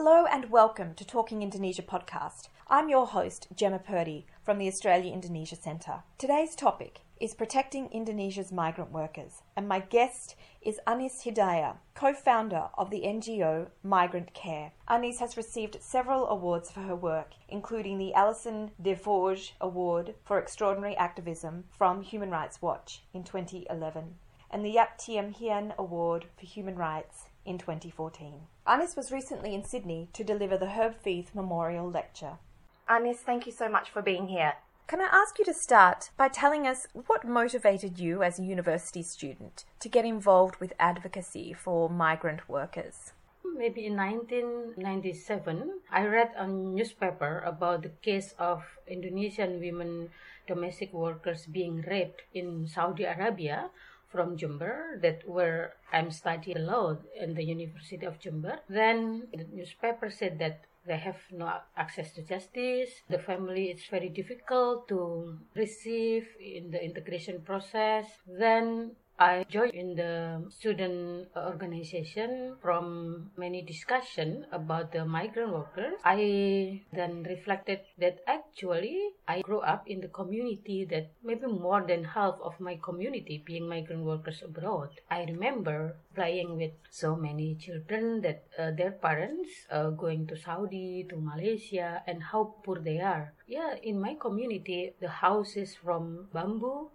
Hello and welcome to Talking Indonesia podcast. I'm your host, Jemma Purdey from the Australia Indonesia Centre. Today's topic is protecting Indonesia's migrant workers, and my guest is Anis Hidayah, co founder of the NGO Migrant Care. Anis has received several awards for her work, including the Alison Des Forges Award for Extraordinary Activism from Human Rights Watch in 2011 and the Yap Thiam Hien Award for Human Rights in 2014. Anis was recently in Sydney to deliver the Herb Feith Memorial Lecture. Anis, thank you so much for being here. Can I ask you to start by telling us what motivated you as a university student to get involved with advocacy for migrant workers? Maybe in 1997, I read a newspaper about the case of Indonesian women domestic workers being raped in Saudi Arabia from Jember that where I'm studying law in the University of Jember. Then the newspaper said that they have no access to justice. The family is very difficult to receive in the integration process. Then I joined in the student organization from many discussion about the migrant workers. I then reflected that actually I grew up in the community that maybe more than half of my community being migrant workers abroad. I remember playing with so many children that uh, their parents uh, going to Saudi, to Malaysia, and how poor they are. Yeah, in my community, the houses from bamboo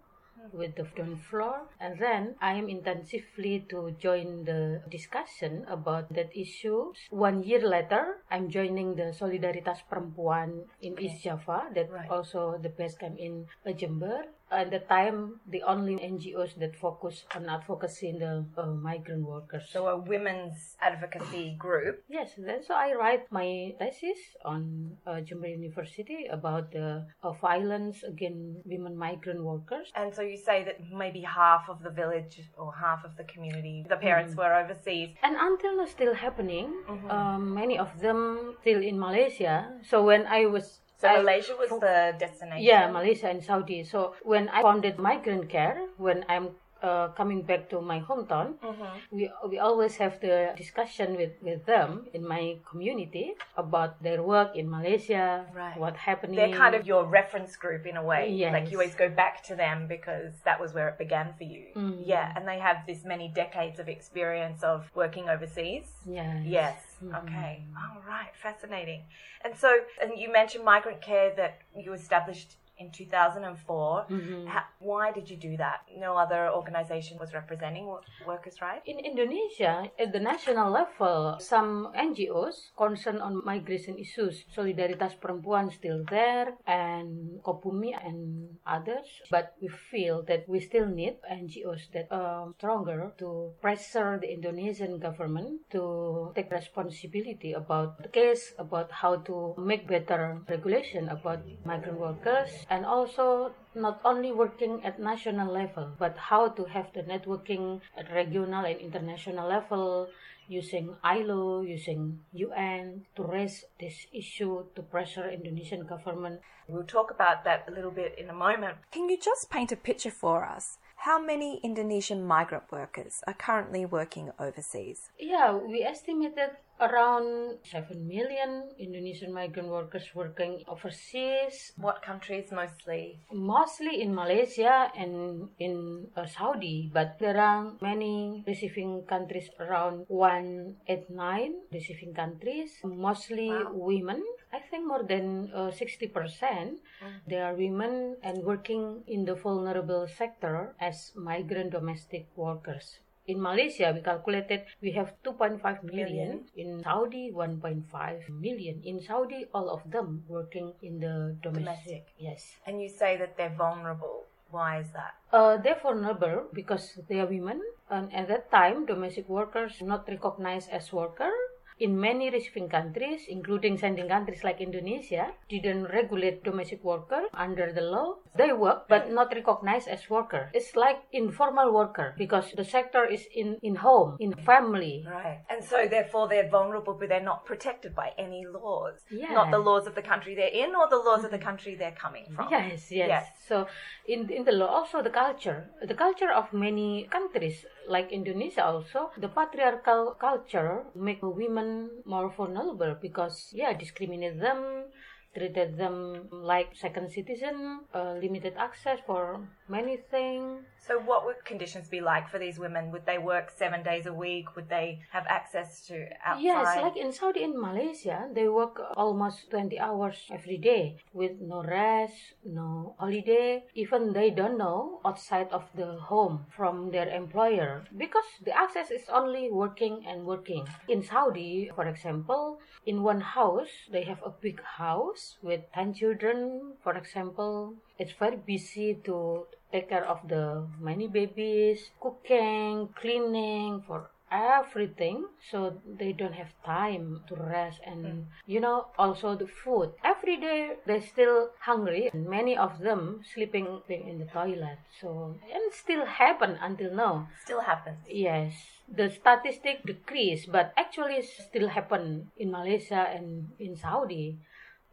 with the stone floor and then i am intensively to join the discussion about that issue one year later i'm joining the solidaritas perempuan in okay. east java that right. also the base camp in jember at the time the only NGOs that focus on advocacy in the uh, migrant workers. So a women's advocacy group. Yes, then so I write my thesis on uh, Jember University about the uh, violence against women migrant workers. And so you say that maybe half of the village or half of the community, the parents mm-hmm. were overseas. And until now still happening, mm-hmm. um, many of them still in Malaysia. So when I was so I, Malaysia was the destination. Yeah, Malaysia and Saudi. So when I founded Migrant Care, when I'm uh, coming back to my hometown, mm-hmm. we we always have the discussion with, with them in my community about their work in Malaysia, right. what happening. They're kind of your reference group in a way. Yes. Like you always go back to them because that was where it began for you. Mm-hmm. Yeah, and they have this many decades of experience of working overseas. Yes. Yes. Mm-hmm. Okay. All right. Fascinating. And so, and you mentioned migrant care that you established in 2004. Mm-hmm. Why did you do that? No other organization was representing workers' rights? In Indonesia, at the national level, some NGOs concerned on migration issues, Solidaritas Perempuan still there, and KOPBUMI and others. But we feel that we still need NGOs that are stronger to pressure the Indonesian government to take responsibility about the case, about how to make better regulation about migrant workers and also not only working at national level but how to have the networking at regional and international level using ILO, using UN to raise this issue to pressure Indonesian government. We'll talk about that a little bit in a moment. Can you just paint a picture for us how many Indonesian migrant workers are currently working overseas? Yeah, we estimated around 7 million Indonesian migrant workers working overseas. What countries mostly? Mostly in Malaysia and in uh, Saudi, but there are many receiving countries around 189 receiving countries, mostly wow. women I think more than uh, 60% mm. they are women and working in the vulnerable sector as migrant domestic workers. In Malaysia, we calculated we have 2.5 million. In Saudi, 1.5 million. In Saudi, all of them working in the domestic. domestic. Yes. And you say that they're vulnerable. Why is that? Uh, they're vulnerable because they are women. And at that time, domestic workers not recognized as worker in many receiving countries, including sending countries like Indonesia, didn't regulate domestic worker under the law. They work but not recognized as worker. It's like informal worker because the sector is in, in home, in family. Right. And so therefore they're vulnerable but they're not protected by any laws. Yeah. Not the laws of the country they're in or the laws of the mm-hmm. country they're coming from. Yes, yes. yes. So in in the law also the culture. The culture of many countries like Indonesia also, the patriarchal culture make women more vulnerable because yeah, discriminate them, treated them like second citizen, uh, limited access for many things. So, what would conditions be like for these women? Would they work seven days a week? Would they have access to outside? Yes, like in Saudi and Malaysia, they work almost 20 hours every day with no rest, no holiday. Even they don't know outside of the home from their employer because the access is only working and working. In Saudi, for example, in one house, they have a big house with 10 children, for example. It's very busy to take care of the many babies, cooking, cleaning for everything. So they don't have time to rest and mm. you know also the food. Every day they're still hungry and many of them sleeping in the toilet. So and still happen until now. Still happens. Yes. The statistic decrease but actually still happen in malaysia and in saudi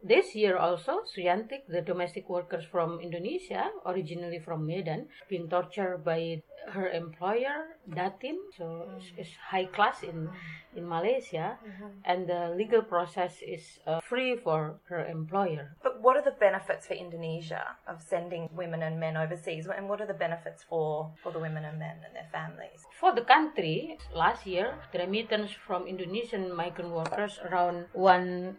this year also, Suyantik, the domestic workers from Indonesia, originally from Medan, being tortured by her employer Datin, so mm. it's high class in in Malaysia, mm-hmm. and the legal process is uh, free for her employer. But what are the benefits for Indonesia of sending women and men overseas, and what are the benefits for for the women and men and their families? For the country, last year the remittance from Indonesian migrant workers around one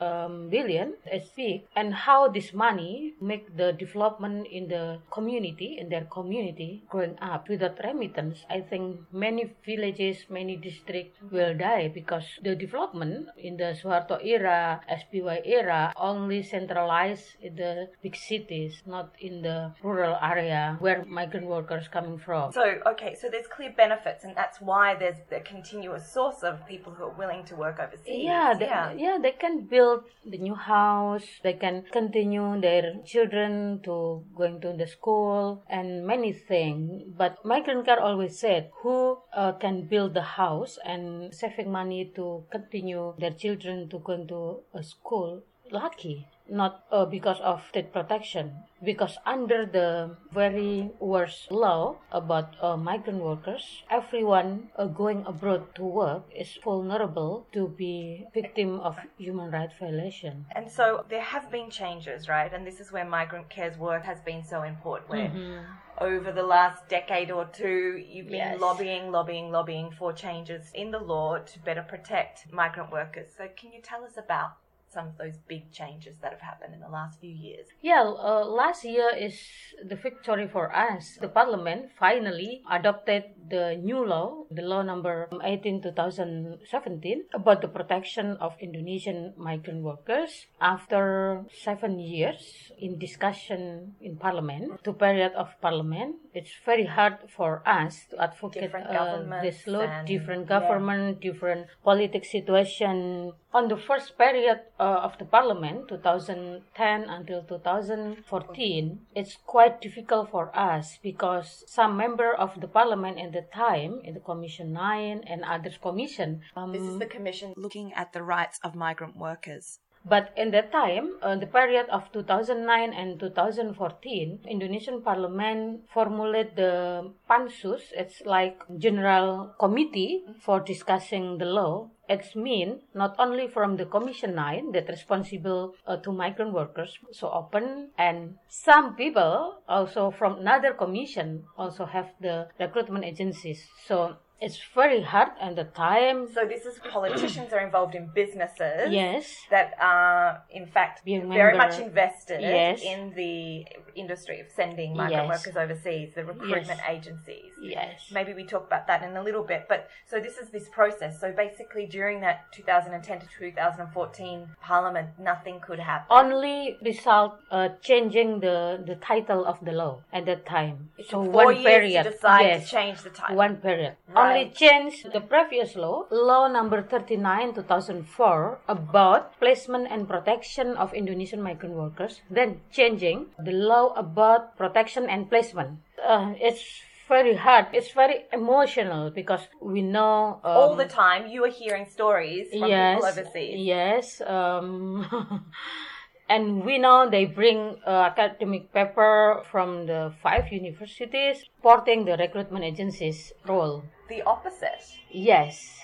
um, billion is big, and how this money make the development in the community in their community growing up without remittance, I think many villages, many districts will die because the development in the Suharto era, SBY era, only centralized in the big cities, not in the rural area where migrant workers coming from. So, okay, so there's clear benefits, and that's why there's the continuous source of people who are willing to work overseas. Yeah, they, yeah. yeah, they can build the new house, they can continue their children to going to the school, and many thing. But my grandfather always said, who uh, can build the house and saving money to continue their children to go to a school, lucky not uh, because of state protection because under the very worst law about uh, migrant workers everyone uh, going abroad to work is vulnerable to be victim of human rights violation and so there have been changes right and this is where migrant care's work has been so important where mm-hmm. over the last decade or two you've been yes. lobbying lobbying lobbying for changes in the law to better protect migrant workers so can you tell us about some of those big changes that have happened in the last few years? Yeah, uh, last year is the victory for us. The parliament finally adopted the new law, the law number 18 2017, about the protection of Indonesian migrant workers after seven years in discussion in parliament, two period of parliament. It's very hard for us to advocate uh, this law, different government, yeah. different political situation. On the first period uh, of the parliament, 2010 until 2014, it's quite difficult for us because some member of the parliament at the time, in the Commission 9 and others commission. Um, this is the commission looking at the rights of migrant workers. But in that time, uh, the period of 2009 and 2014, Indonesian Parliament formulated the Pansus. It's like general committee for discussing the law. It's mean not only from the Commission 9 that responsible uh, to migrant workers, so open, and some people also from another commission also have the recruitment agencies. So it's very hard and the time. So this is politicians are involved in businesses. Yes. That are in fact Being very much invested yes. in the industry of sending migrant yes. workers overseas, the recruitment yes. agencies. Yes. Maybe we talk about that in a little bit. But so this is this process. So basically during that 2010 to 2014 parliament, nothing could happen. Only result uh, changing the, the title of the law at that time. It so one period. Decide yes. to change the title. One period. Right only changed the previous law, law number 39 2004 about placement and protection of Indonesian migrant workers, then changing the law about protection and placement. Uh, it's very hard. It's very emotional because we know um, all the time you are hearing stories from yes, people overseas. Yes. Um, And we know they bring uh, academic paper from the five universities supporting the recruitment agencies role. The opposite. Yes.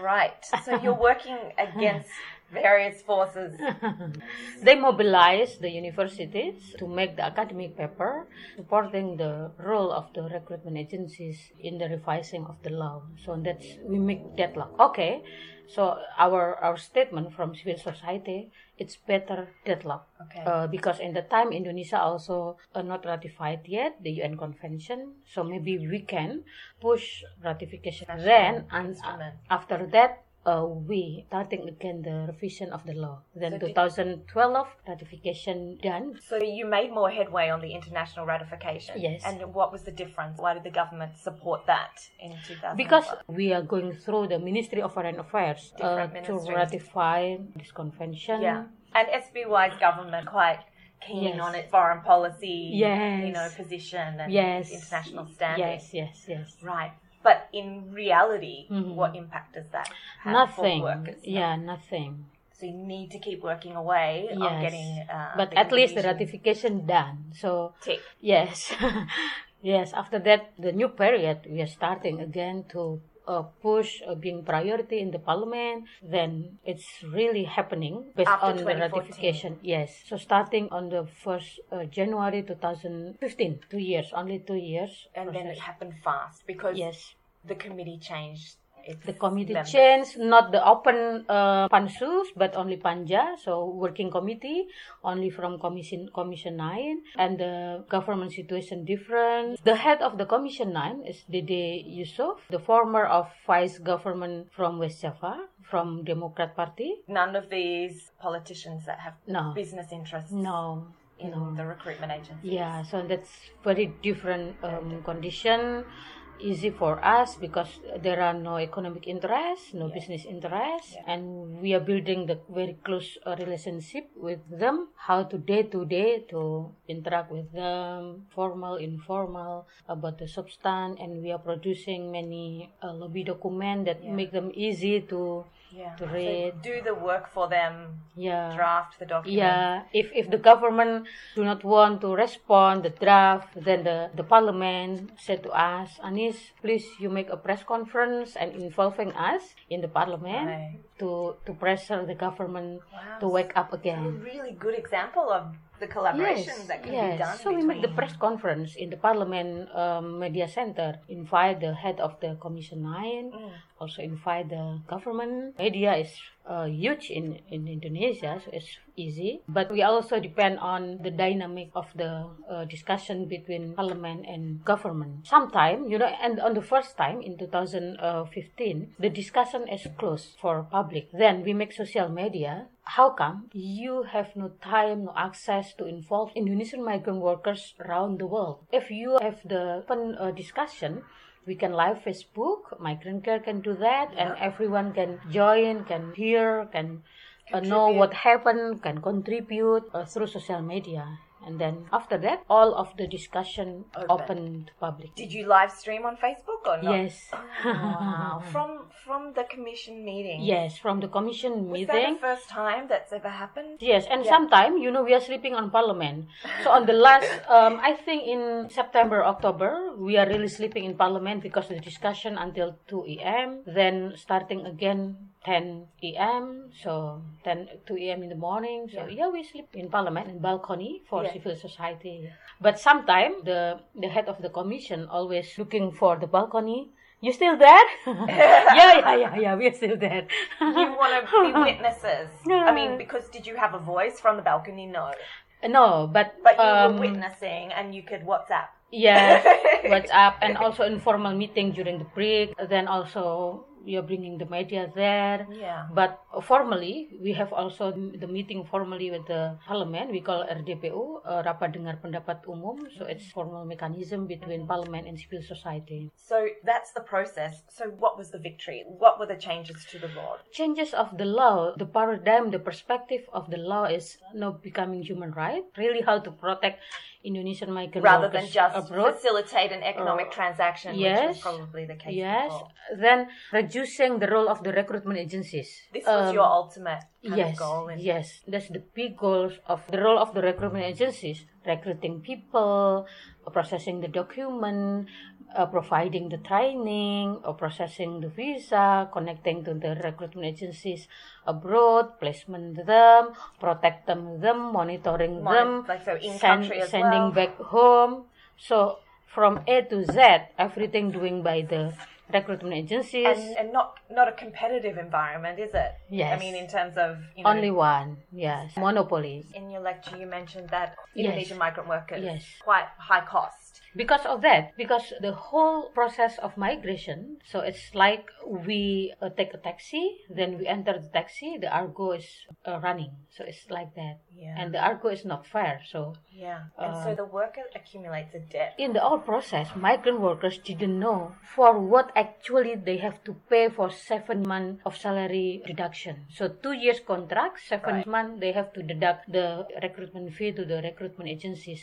Right. So you're working against various forces. they mobilize the universities to make the academic paper supporting the role of the recruitment agencies in the revising of the law. So that's we make deadlock. Okay. So our our statement from civil society it's better deadlock Okay. uh, because in the time Indonesia also uh, not ratified yet the UN convention so maybe we can push ratification then and instrument. after that uh, we starting again the revision of the law then So did- 2012 ratification done So you made more headway on the international ratification. Yes. And what was the difference? Why did the government support that in 2000? because we are going through the Ministry of Foreign Affairs uh, to ratify this convention yeah. And SBY's government quite keen Yes. on its foreign policy, Yes. you know, position and yes international standing. yes yes yes Right. But in reality, Mhm. what impact does that have nothing for workers? yeah nothing So you need to keep working away on getting. Uh, but at least the ratification done so tick. yes yes after that the new period we are starting again to uh, push uh, being priority in the parliament then it's really happening based After on the ratification. Yes. So starting on the first uh, january 2015 two years only two years And then it happened fast because yes. the committee changed. Its the committee members. changed not the open uh, pansus but only panja so working committee only from commission commission 9 and the government situation different. The head of the commission 9 is Dede Yusuf the former of vice government from West Java from Democrat Party. None of these politicians that have no. business interests no. in no. the recruitment agency. Yeah, so that's very different um, condition. Easy for us because there are no economic interest, no Yeah. business interest, Yeah. and we are building the very close uh, relationship with them. How to day to day to interact with them, formal, informal, about the substance, and we are producing many uh, lobby document that Yeah. make them easy to Yeah. To So do the work for them, yeah draft the document. yeah, if if the government do not want to respond the draft, then the the parliament said to us, Anis, please you make a press conference and involving us in the parliament Right. To to pressure the government Wow. to wake up again. A really good example of the collaboration that can be done. So we make the press conference in the Parliament um, Media Center. Invite the head of the Commission Nine. Mm. Also invite the government. Media is uh, huge in in Indonesia, so it's easy. But we also depend on the dynamic of the uh, discussion between Parliament and government. Sometime, you know, and on the first time in 2015, the discussion is closed for public. Then we make social media how come you have no time, no access to involve Indonesian migrant workers around the world? If you have the open uh, discussion, we can live Facebook, Migrant Care can do that, and everyone can join, can hear, can uh, know what happened, can contribute uh, through social media. And then after that, all of the discussion Open. open to public. Did you live stream on Facebook or not? Yes. Wow. from from the commission meeting. yes, from the commission Was meeting. that the first time that's ever happened? Yes, and Yeah. sometime you know we are sleeping on Parliament. So on the last, um, I think in September, October, we are really sleeping in Parliament because the discussion until two a.m. Then starting again 10 a.m. So 10 2 a.m. in the morning. So Yeah. yeah, we sleep in Parliament and balcony for Yeah. civil society. But sometimes the the head of the commission always looking for the balcony. You still there? yeah, yeah, yeah, yeah. We're still there. You want to be witnesses. I mean, because did you have a voice from the balcony? No. no, but But you um, were witnessing and you could WhatsApp. Yes, WhatsApp and also informal meeting during the break. Then also you're bringing the media there. Yeah. But formally, we have also the meeting formally with the parliament. We call RDPU, uh, Rapat Dengar Pendapat Umum. So it's formal mechanism between parliament and civil society. So that's the process. So what was the victory? What were the changes to the law? Changes of the law, the paradigm, the perspective of the law is now becoming human right. Really, how to protect Indonesian migrant Rather than just abroad. facilitate an economic Uh, transaction, which yes. was probably the case Yes. before. Then reducing the role of the recruitment agencies. This was Um, your ultimate kind yes, goal. In, yes, that's the big goals of the role of the recruitment agencies: recruiting people, uh, processing the document, uh, providing the training, or processing the visa, connecting to the recruitment agencies abroad, placement them, protect them, them monitoring Mon- them, like so send- sending well. back home. So from A to Z, everything doing by the recruitment agencies. and, and not not a competitive environment, is it? Yes. I mean, in terms of you know, Only one, yes, monopoly. in your lecture, you mentioned that Yes. Indonesian migrant workers Yes. quite high cost. Because of that because the whole process of migration so it's like we uh, take a taxi then we enter the taxi the argo is uh, running so it's like that Yeah. and the argo is not fair so Yeah, and so Uh, the worker accumulates a debt. in the whole process migrant workers didn't know for what actually they have to pay for seven months of salary reduction so two years contract seven Right. months they have to deduct the recruitment fee to the recruitment agencies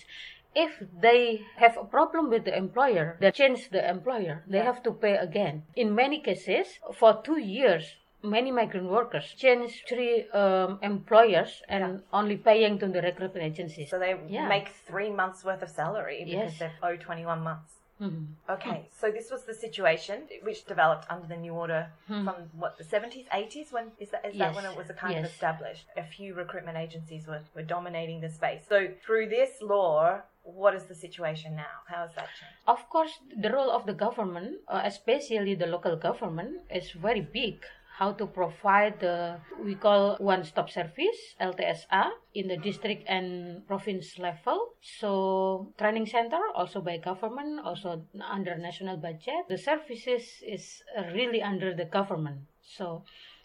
if they have a problem with the employer they change the employer they Yeah. have to pay again in many cases for two years many migrant workers change three um, employers and only paying to the recruitment agencies So they Yeah. make three months worth of salary because Yes. they owe 21 months. Mhm. Okay, so this was the situation which developed under the new order Hmm. from what the 70s, 80s. When is that? Is that when it was a kind of established? A few recruitment agencies were, were dominating the space. So through this law, what is the situation now? How has that changed? Of course, the role of the government, uh, especially the local government, is very big. How to provide the we call one-stop service (LTSA) in the district and province level. So training center also by government, also under national budget. The services is really under the government. So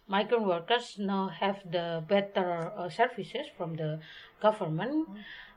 migrant workers now have the better uh, services from the government.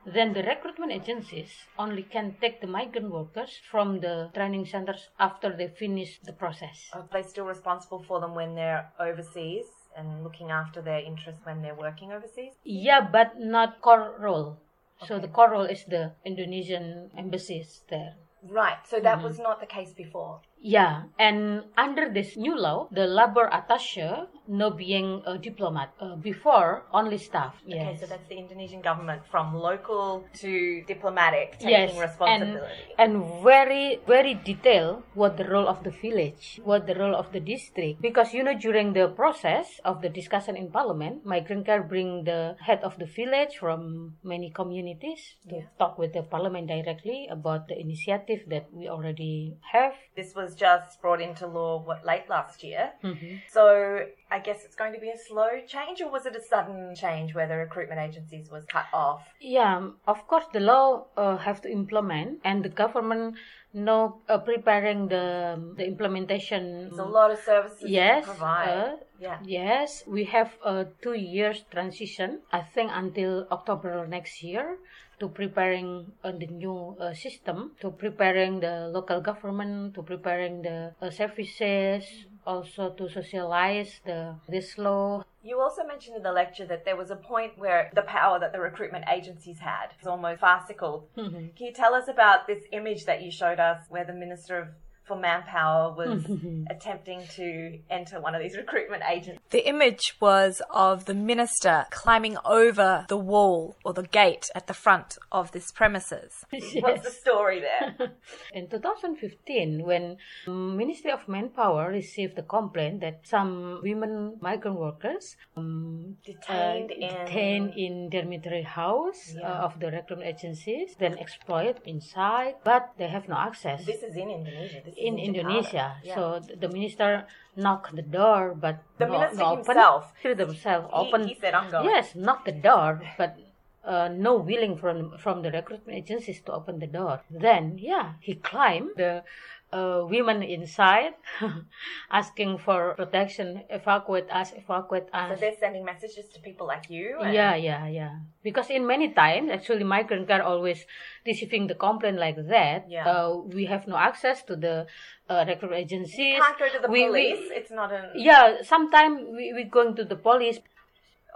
Then the recruitment agencies only can take the migrant workers from the training centers after they finish the process. Are they still responsible for them when they're overseas and looking after their interests when they're working overseas? yeah but not core role. So the core role is the indonesian embassies there. Right. So that was not the case before. Yeah, and under this new law, the labor attaché no being a diplomat. Uh, before, only staff. Okay, so that's the Indonesian government from local to diplomatic yes, taking responsibility. and and very very detailed what the role of the village, what the role of the district, because you know during the process of the discussion in parliament, migrant care bring the head of the village from many communities to talk with the parliament directly about the initiative that we already have. this was just brought into law what late last year. Mm-hmm. So I guess it's going to be a slow change, or was it a sudden change where the recruitment agencies was cut off? Yeah, of course, the law uh, have to implement, and the government now uh, preparing the the implementation. A lot of services Yes, to provide. uh, yeah. Yes, we have a two years transition. I think until October next year to preparing uh, the new uh, system, to preparing the local government, to preparing the uh, services, also to socialize the this law. You also mentioned in the lecture that there was a point where the power that the recruitment agencies had was almost farcical. Mm-hmm. Can you tell us about this image that you showed us where the Minister of for Manpower was attempting to enter one of these recruitment agents. The image was of the minister climbing over the wall or the gate at the front of this premises. What's the story there? In 2015, when Ministry of Manpower received a complaint that some women migrant workers um, Detained uh, in- detained in dormitory house Yeah. uh, of the recruitment agencies, then exploited inside, but they have no access This is in Indonesia. This in Indonesia. Yeah. So the minister knocked the door, but The no, minister no open. himself. He himself He- opened. he said, "I'm going." Yes, knocked the door, but. Uh, no willing from from the recruitment agencies to open the door. Then, yeah, he climbed the uh, women inside, asking for protection. Evacuate us, evacuate So they're sending messages to people like you. and- Yeah, yeah, yeah. Because in many times, actually, migrant care always receiving the complaint like that. Yeah. Uh, we have no access to the uh, recruitment agencies. Can't go to the We- we- police. it's not an. yeah, sometimes we we going to the police.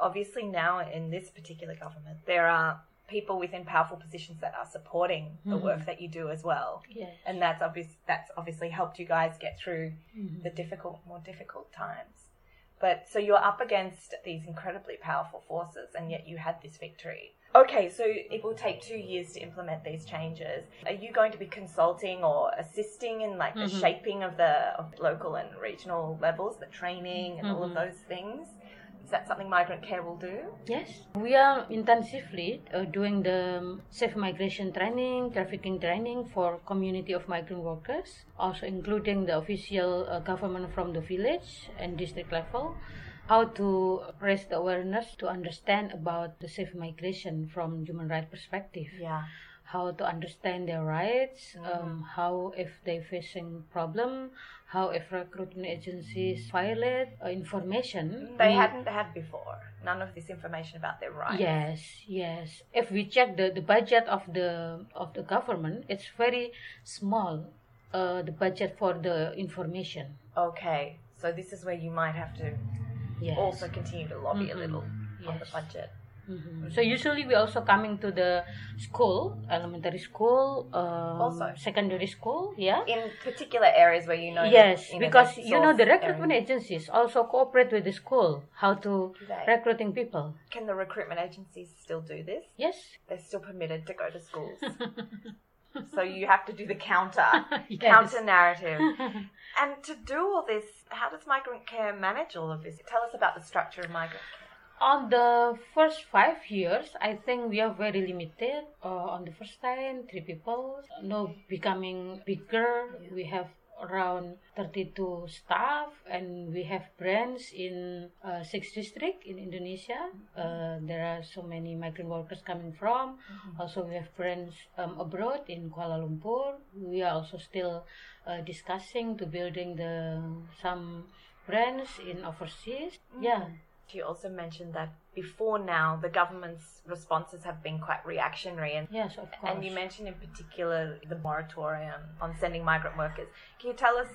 Obviously, now in this particular government, there are people within powerful positions that are supporting the mm-hmm. work that you do as well. And that's obvious that's obviously helped you guys get through mm-hmm. the difficult more difficult times. But so you're up against these incredibly powerful forces and yet you had this victory. Okay, so it will take two years to implement these changes. Are you going to be consulting or assisting in like the mm-hmm. shaping of the of local and regional levels, the training and all of those things? Is that something migrant care will do? Yes, we are intensively uh, doing the safe migration training, trafficking training for community of migrant workers, also including the official uh, government from the village and district level. How to raise the awareness to understand about the safe migration from human rights perspective. Yeah. How to understand their rights, um, how if they facing problem, how if recruitment agencies violate uh, information. They hadn't had before. None of this information about their rights. Yes, yes. If we check the, the budget of the of the government, it's very small. Uh, the budget for the information. Okay. So this is where you might have to Yes. also continue to lobby a little on the budget. Mhm. So usually we also coming to the school, elementary school, um, Also. secondary school. Yeah. In particular areas where you know. Yes, you know, because you know the recruitment area. agencies also cooperate with the school how to they? recruiting people. Can the recruitment agencies still do this? Yes. They're still permitted to go to schools. so you have to do the counter, Yes. counter narrative. and to do all this, how does migrant care manage all of this? Tell us about the structure of migrant care. On the first five years, I think we are very limited. Uh, on the first time, three people. Now becoming bigger, we have around 32 staff and we have branch in uh, six districts in Indonesia. Uh, there are so many migrant workers coming from. Also, we have branch um, abroad in Kuala Lumpur. We are also still uh, discussing to building the some branch in overseas. Yeah. You also mentioned that before now, the government's responses have been quite reactionary and Yes, of course. And you mentioned in particular the moratorium on sending migrant workers. Can you tell us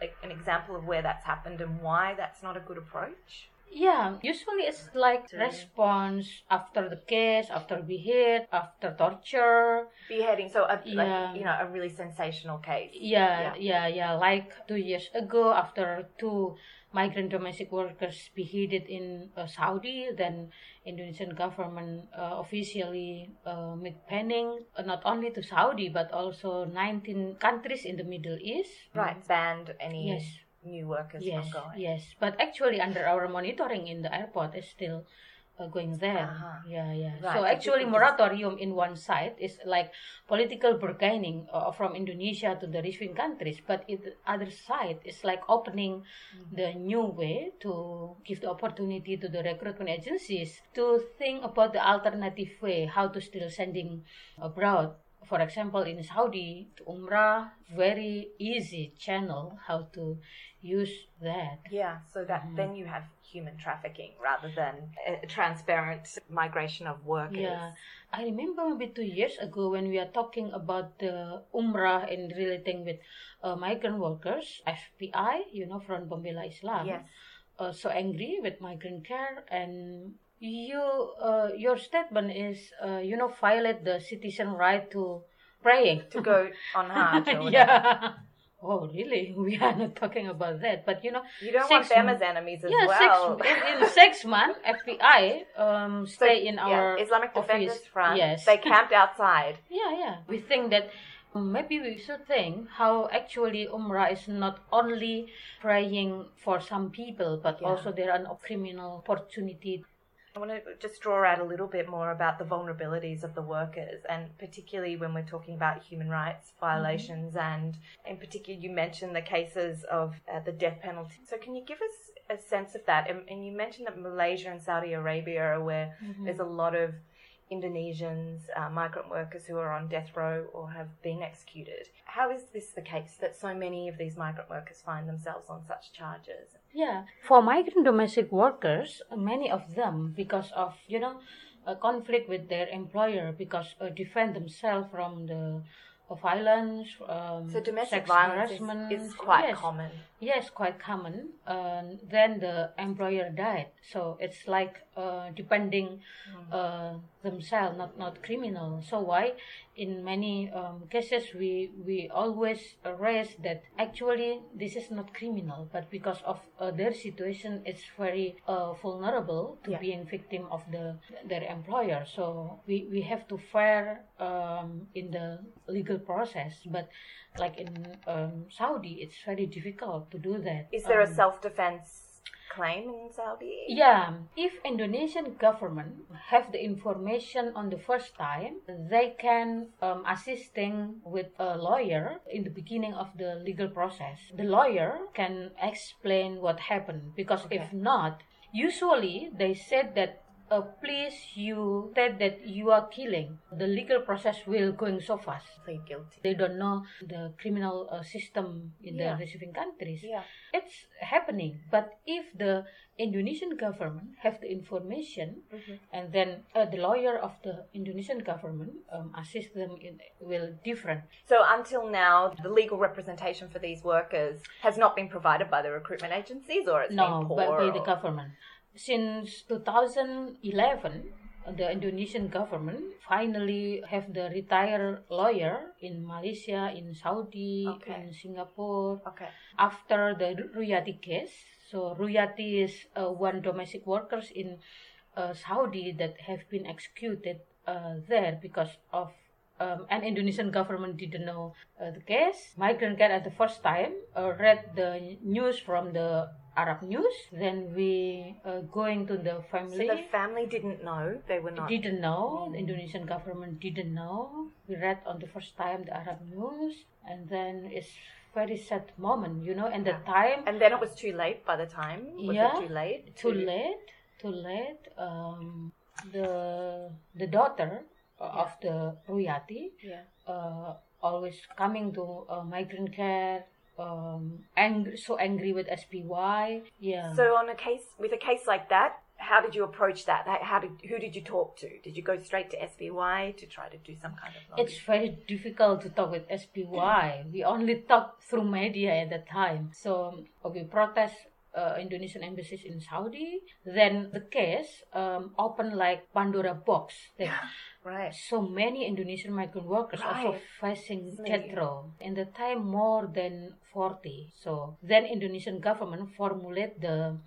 like, an example of where that's happened and why that's not a good approach? Yeah, usually it's like response after the case, after behead, after torture. Beheading, so a, Yeah. like, you know, a really sensational case. Yeah, yeah, yeah, Like two years ago, after two migrant domestic workers beheaded in uh, Saudi, then Indonesian government uh, officially uh, made banning uh, not only to Saudi but also 19 countries in the Middle East. Right, banned any Yes. New workers Yes, from going. yes. But actually, under our monitoring in the airport, is still uh, going there. Uh-huh. Yeah, yeah. Right, So actually, moratorium in one side is like political bargaining uh, from Indonesia to the receiving countries, but the other side is like opening Mm-hmm. the new way to give the opportunity to the recruitment agencies to think about the alternative way how to still sending abroad. For example, in Saudi, to Umrah, very easy channel how to use that. Yeah, so that Mm-hmm. then you have human trafficking rather than a transparent migration of workers. Yeah, I remember maybe two years ago when we are talking about the Umrah and relating with uh, migrant workers, FPI, you know, Front Pembela Islam, Yes. uh, so angry with migrant care and you, uh, your statement is, uh, you know, violate the citizen right to praying. To go on Hajj yeah. Oh, really? We are not talking about that, but you know, You don't want them as enemies as yeah, well. six in, in six months, FPI um So, stay in yeah, our Islamic Defenders. Front. Yes, They camped outside. yeah, yeah. We think that maybe we should think how actually Umrah is not only praying for some people, but Yeah. also there are a criminal opportunity. I want to just draw out a little bit more about the vulnerabilities of the workers, and particularly when we're talking about human rights violations. And in particular, you mentioned the cases of uh, the death penalty. So, can you give us a sense of that? And, and you mentioned that Malaysia and Saudi Arabia are where there's a lot of Indonesians, uh, migrant workers who are on death row or have been executed. How is this the case that so many of these migrant workers find themselves on such charges? Yeah, for migrant domestic workers, many of them because of you know a conflict with their employer because uh, defend themselves from the violence, um, So domestic sex violence is, harassment. is quite yes. common. Yes, quite common. And then the employer died, so it's like uh, depending uh, themselves, not not criminal. So why, in many um, cases, we we always raise that actually this is not criminal, but because of uh, their situation, it's very uh, vulnerable to Yeah. being victim of the their employer. So we we have to fair um, in the legal process, but like in um, Saudi, it's very difficult to do that. Is there a Um, self defense claim in Saudi? yeah, if Indonesian government have the information on the first time, they can um, assisting with a lawyer in the beginning of the legal process. The lawyer can explain what happened because if not, usually they said that. Uh, please, you said that you are killing. The legal process will going so fast. Plead guilty. They don't know the criminal uh, system in Yeah. the receiving countries Yeah. it's happening but if the indonesian government have the information Mhm. and then uh, the lawyer of the indonesian government um, assist them in will different So until now, the legal representation for these workers has not been provided by the recruitment agencies, or it's no been poor. by, by the government since 2011 the indonesian government finally have the retired lawyer in malaysia in saudi Okay. in singapore Okay. after the Ruyati case. So Ruyati is uh, one domestic workers in uh, Saudi that have been executed uh, there because of um, and Indonesian government didn't know uh, the case. Migrant care at the first time uh, read the news from the Arab news. Then we uh, going to the family. So the family didn't know they were not. didn't know the indonesian government didn't know we read on the first time the arab news and then it's very sad moment you know and the time and then it was too late by the time. Was Yeah. too late? too to- late too late um the the daughter uh, of the ruyati Yeah. uh, always coming to uh, migrant care um angry so angry with SBY yeah So on a case with a case like that, how did you approach that? How- How did who did you talk to? Did you go straight to SBY to try to do some kind of? It's very difficult to talk with SBY. We only talk through media at the time. So we protest uh, Indonesian embassies in Saudi. Then the case um, opened like Pandora box. That right. so many Indonesian migrant workers also facing row. In the time more than 40. So then Indonesian government formulate the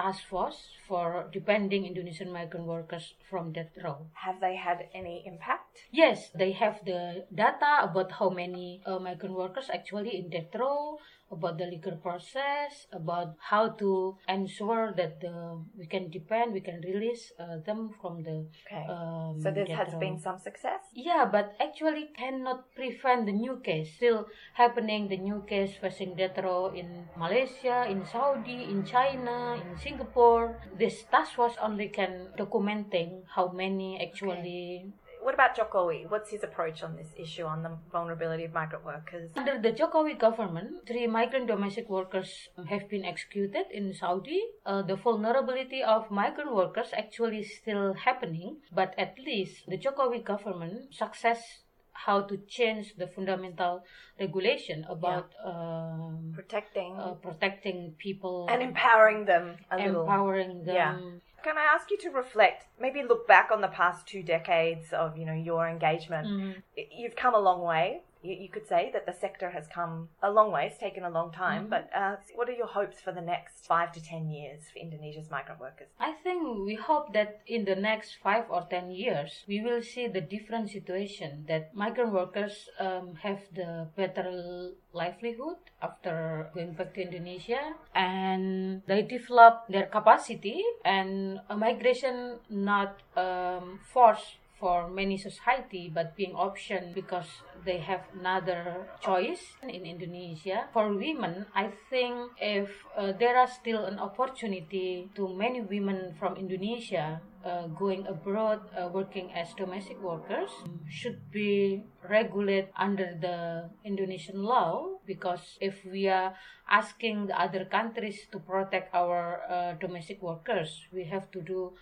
task force for defending Indonesian migrant workers from death row. Have they had any impact? Yes, they have the data about how many uh, migrant workers actually in death row, about the legal process, about how to ensure that the we can depend, we can release uh, them from the. Okay. Um, so this has been some success. Yeah, but actually cannot prevent the new case still happening. The new case facing death row in Malaysia, in Saudi, in China, in Singapore. This task force only can documenting how many actually What about Jokowi? What's his approach on this issue on the vulnerability of migrant workers? Under the Jokowi government, three migrant domestic workers have been executed in Saudi. Uh, the vulnerability of migrant workers actually is still happening, but at least the Jokowi government success how to change the fundamental regulation about um, Protecting uh, protecting people and empowering them a little. empowering them. Yeah. Can I ask you to reflect, maybe look back on the past two decades of, you know, your engagement? Mm. Y- You've come a long way. You, you could say that the sector has come a long way. It's taken a long time. Mhm. But uh, what are your hopes for the next five to ten years for Indonesia's migrant workers? I think we hope that in the next five or ten years, we will see the different situation that migrant workers um, have the better livelihood after going back to Indonesia and they develop their capacity and a migration not um, forced for many society but being option because they have another choice in Indonesia. For women I think if uh, there are still an opportunity to many women from Indonesia uh, going abroad uh, working as domestic workers should be regulated under the Indonesian law because if we are asking the other countries to protect our uh, domestic workers we have to do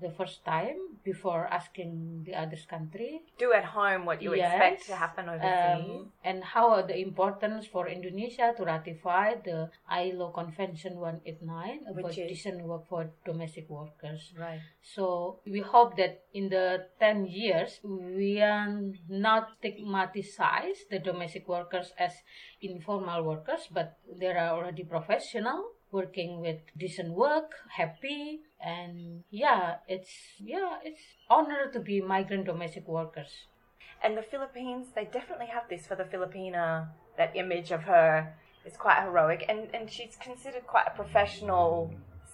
the first time before asking the other country. Do at home what you Yes. expect to happen overseas. Um, and how are the importance for Indonesia to ratify the ILO Convention 189 about decent work for domestic workers. right. So we hope that in the 10 years, we are not stigmatize the domestic workers as informal workers, but there are already professional working with decent work, happy, and yeah, it's yeah, it's honor to be migrant domestic workers. And the Philippines, they definitely have this for the Filipina. That image of her is quite heroic, and, and she's considered quite a professional,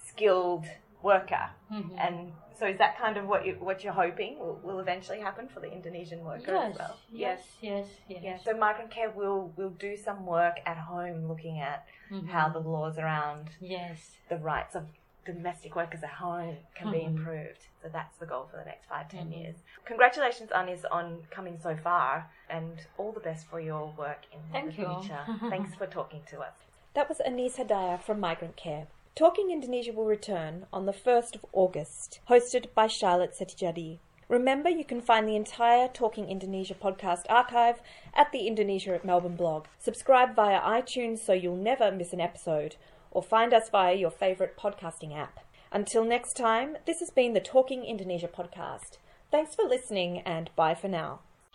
skilled worker. Mhm. And so, is that kind of what you what you're hoping will, will eventually happen for the Indonesian worker yes, as well? yes, yes, yes, Yeah. So migrant care will will do some work at home, looking at Mhm. how the laws around yes. the rights of domestic workers at home can be Mhm. improved. So that's the goal for the next five, ten Mhm. years. Congratulations, Anis, on coming so far, and all the best for your work in Thank the you. future. Thanks for talking to us. That was Anis Hidayah from Migrant Care. Talking Indonesia will return on the 1st of August, hosted by Charlotte Setijadi. Remember, you can find the entire Talking Indonesia podcast archive at the Indonesia at Melbourne blog. Subscribe via iTunes so you'll never miss an episode, or find us via your favourite podcasting app. Until next time, this has been the Talking Indonesia podcast. Thanks for listening and bye for now.